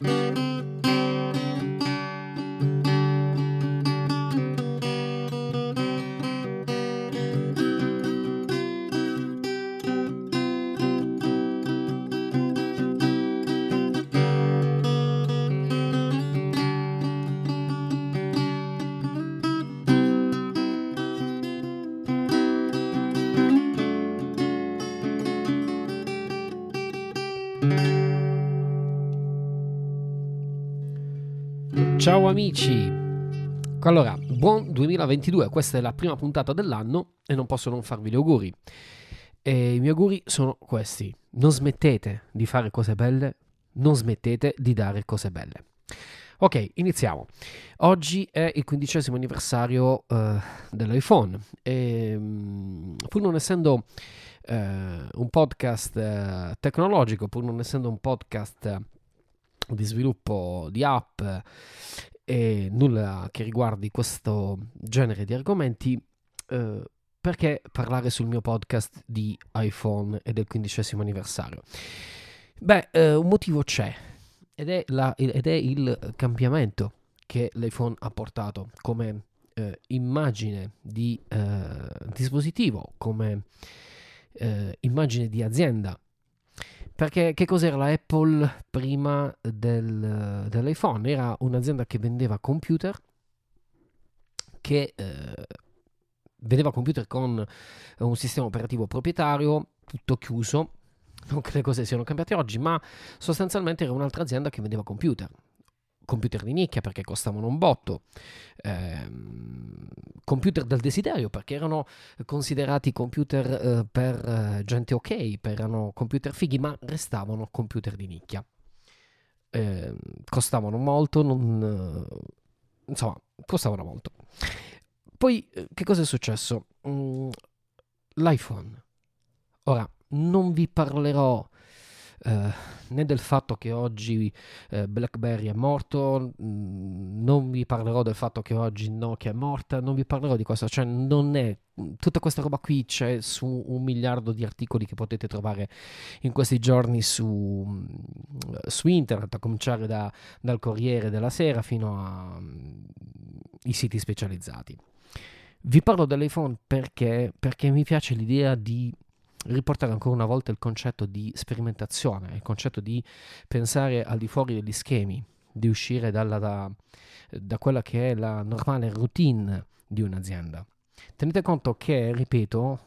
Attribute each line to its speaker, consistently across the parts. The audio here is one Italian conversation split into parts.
Speaker 1: Música Ciao amici! Allora, buon 2022, questa è la prima puntata dell'anno e non posso non farvi gli auguri. E I miei auguri sono questi. Non smettete di fare cose belle, non smettete di dare cose belle. Ok, iniziamo. Oggi è il quindicesimo anniversario uh, dell'iPhone e um, pur non essendo uh, un podcast uh, tecnologico, pur non essendo un podcast di sviluppo di app e nulla che riguardi questo genere di argomenti, eh, perché parlare sul mio podcast di iPhone e del quindicesimo anniversario? Beh, eh, un motivo c'è ed è, la, ed è, il cambiamento che l'iPhone ha portato come eh, immagine di eh, dispositivo, come eh, immagine di azienda perché che cos'era la Apple prima del, dell'iPhone? Era un'azienda che vendeva computer, che eh, vendeva computer con un sistema operativo proprietario, tutto chiuso. Non che le cose siano cambiate oggi, ma sostanzialmente era un'altra azienda che vendeva computer computer di nicchia perché costavano un botto, ehm, computer del desiderio perché erano considerati computer eh, per eh, gente ok, erano computer fighi, ma restavano computer di nicchia. Eh, costavano molto, non, insomma, costavano molto. Poi, eh, che cosa è successo? Mm, L'iPhone. Ora, non vi parlerò eh, né del fatto che oggi eh, BlackBerry è morto, mh, mm, non vi parlerò del fatto che oggi Nokia è morta, non vi parlerò di questo, cioè non è tutta questa roba qui c'è su un miliardo di articoli che potete trovare in questi giorni su, mm, su internet, a cominciare da, dal Corriere della Sera fino ai mm, siti specializzati. Vi parlo dell'iPhone perché, perché mi piace l'idea di riportare ancora una volta il concetto di sperimentazione, il concetto di pensare al di fuori degli schemi, di uscire dalla, da, da quella che è la normale routine di un'azienda. Tenete conto che, ripeto,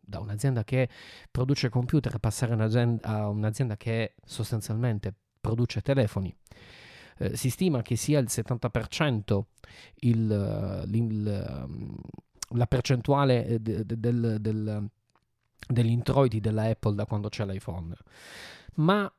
Speaker 1: da un'azienda che produce computer passare a un'azienda che sostanzialmente produce telefoni. Eh, si stima che sia il 70% il, il, la percentuale del, del, del, degli introiti della Apple da quando c'è l'iPhone. Ma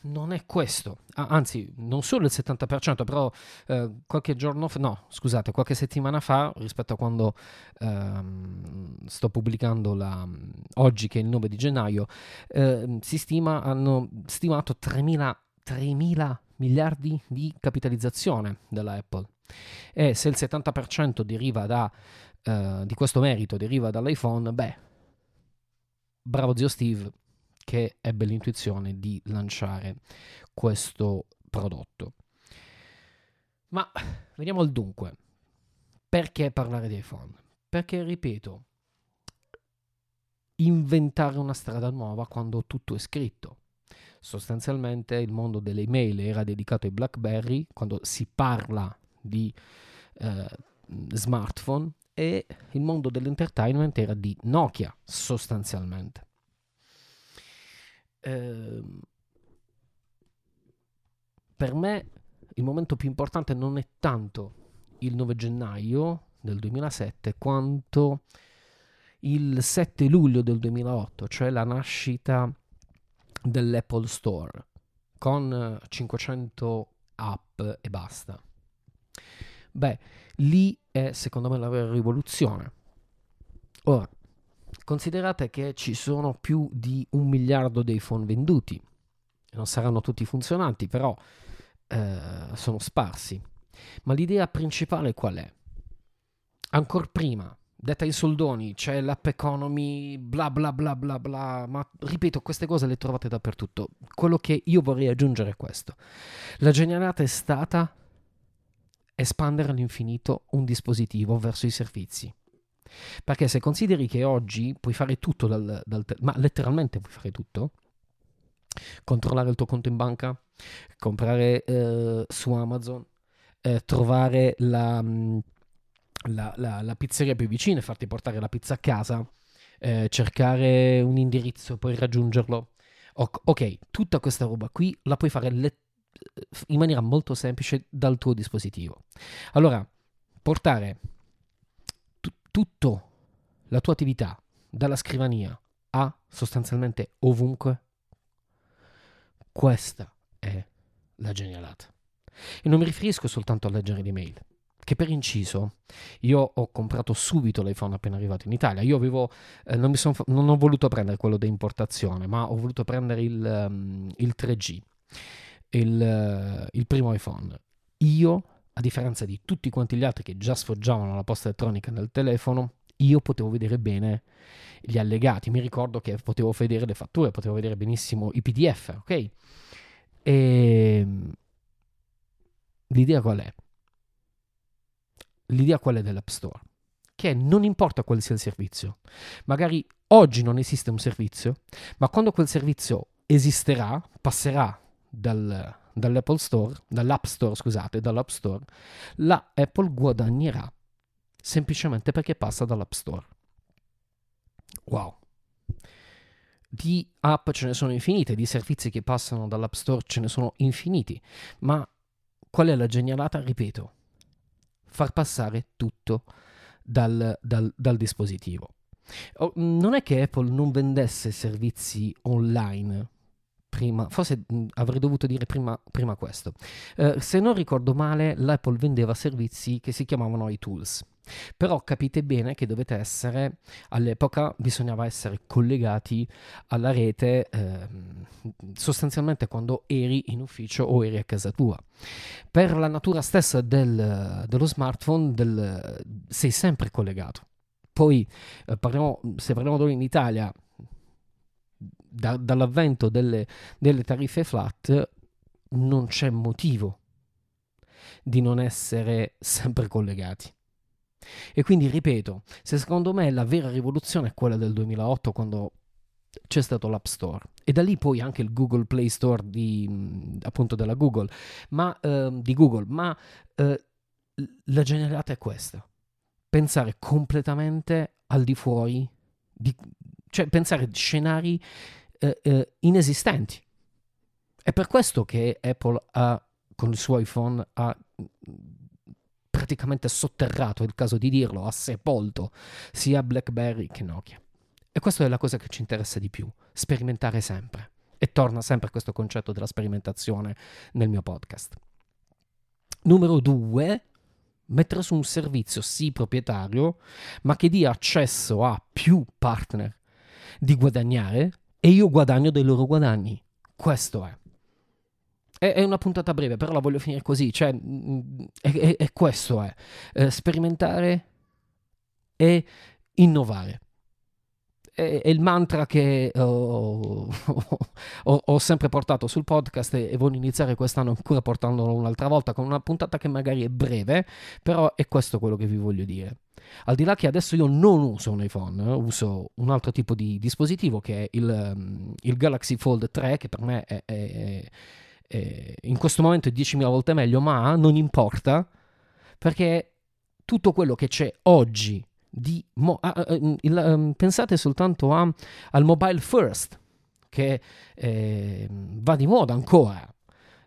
Speaker 1: non è questo, anzi non solo il 70%, però eh, qualche giorno fa, no scusate, qualche settimana fa rispetto a quando ehm, sto pubblicando la, oggi che è il 9 di gennaio, eh, si stima, hanno stimato 3.000, 3.000 miliardi di capitalizzazione della Apple e se il 70% deriva da, eh, di questo merito deriva dall'iPhone, beh bravo zio Steve che ebbe l'intuizione di lanciare questo prodotto. Ma veniamo al dunque. Perché parlare di iPhone? Perché, ripeto, inventare una strada nuova quando tutto è scritto. Sostanzialmente il mondo delle email era dedicato ai BlackBerry, quando si parla di eh, smartphone, e il mondo dell'entertainment era di Nokia sostanzialmente. Eh, per me il momento più importante non è tanto il 9 gennaio del 2007 quanto il 7 luglio del 2008, cioè la nascita dell'Apple Store con 500 app e basta. Beh, lì è secondo me la vera rivoluzione. Ora, considerate che ci sono più di un miliardo di iPhone venduti. Non saranno tutti funzionanti, però eh, sono sparsi. Ma l'idea principale qual è? Ancora prima, detta in soldoni, c'è l'app economy, bla bla bla bla bla, ma ripeto, queste cose le trovate dappertutto. Quello che io vorrei aggiungere è questo. La genialata è stata espandere all'infinito un dispositivo verso i servizi. Perché se consideri che oggi puoi fare tutto dal, dal ma letteralmente puoi fare tutto, controllare il tuo conto in banca, comprare eh, su Amazon, eh, trovare la, mm, la, la, la, pizzeria più vicina e farti portare la pizza a casa, eh, cercare un indirizzo, poi raggiungerlo. O- ok, tutta questa roba qui la puoi fare letteralmente in maniera molto semplice dal tuo dispositivo. Allora, portare tutto la tua attività dalla scrivania a sostanzialmente ovunque, questa è la genialata. E non mi riferisco soltanto a leggere l'email, che per inciso io ho comprato subito l'iPhone appena arrivato in Italia. Io avevo, eh, non, son, non, ho voluto prendere quello da importazione, ma ho voluto prendere il, um, il 3G il, il primo iPhone. Io, a differenza di tutti quanti gli altri che già sfoggiavano la posta elettronica nel telefono, io potevo vedere bene gli allegati. Mi ricordo che potevo vedere le fatture, potevo vedere benissimo i PDF, ok? E ehm, l'idea qual è? L'idea qual è dell'App Store? Che non importa quale sia il servizio. Magari oggi non esiste un servizio, ma quando quel servizio esisterà, passerà dal, dall'Apple Store, dall'App Store, scusate, dall'App Store, la Apple guadagnerà semplicemente perché passa dall'App Store. Wow. Di app ce ne sono infinite, di servizi che passano dall'App Store ce ne sono infiniti, ma qual è la genialata? Ripeto, far passare tutto dal, dal, dal dispositivo. Oh, non è che Apple non vendesse servizi online prima, forse mh, avrei dovuto dire prima, prima questo. Uh, se non ricordo male, l'Apple vendeva servizi che si chiamavano iTools. Però capite bene che dovete essere, all'epoca bisognava essere collegati alla rete eh, sostanzialmente quando eri in ufficio o eri a casa tua. Per la natura stessa del, dello smartphone del, sei sempre collegato. Poi eh, parliamo, se parliamo in Italia, da, dall'avvento delle, delle tariffe flat non c'è motivo di non essere sempre collegati. E quindi ripeto, se secondo me la vera rivoluzione è quella del 2008 quando c'è stato l'App Store e da lì poi anche il Google Play Store di, appunto della Google, ma, eh, di Google, ma eh, la generata è questa, pensare completamente al di fuori, di, cioè pensare a scenari eh, eh, inesistenti. È per questo che Apple ha, con il suo iPhone, ha praticamente sotterrato, è il caso di dirlo, ha sepolto sia BlackBerry che Nokia. E questa è la cosa che ci interessa di più, sperimentare sempre. E torna sempre questo concetto della sperimentazione nel mio podcast. Numero due, mettere su un servizio sì proprietario, ma che dia accesso a più partner di guadagnare e io guadagno dei loro guadagni. Questo è. È, una puntata breve, però la voglio finire così. Cioè, mm, è, è, è questo è. Eh, sperimentare e innovare. È, il mantra che ho, ho, ho, sempre portato sul podcast e, voglio iniziare quest'anno ancora portandolo un'altra volta con una puntata che magari è breve, però è questo quello che vi voglio dire. Al di là che adesso io non uso un iPhone, eh, uso un altro tipo di dispositivo che è il, um, il Galaxy Fold 3, che per me è, è, è, in questo momento è 10.000 volte meglio, ma non importa, perché tutto quello che c'è oggi di... Mo- ah, uh, il, um, pensate soltanto a, al mobile first, che eh, va di moda ancora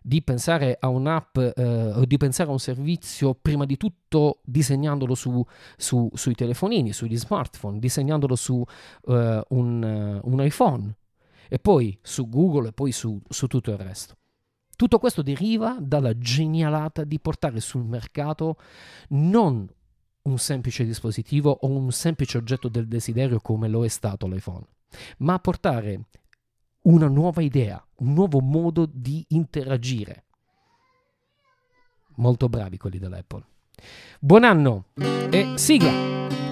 Speaker 1: di pensare a un'app eh, o di pensare a un servizio prima di tutto disegnandolo su, su, sui telefonini, sugli smartphone, disegnandolo su uh, un, un, iPhone e poi su Google e poi su, su tutto il resto. Tutto questo deriva dalla genialata di portare sul mercato non un semplice dispositivo o un semplice oggetto del desiderio come lo è stato l'iPhone, ma portare una nuova idea, un nuovo modo di interagire. Molto bravi quelli dell'Apple. Buon anno e sigla!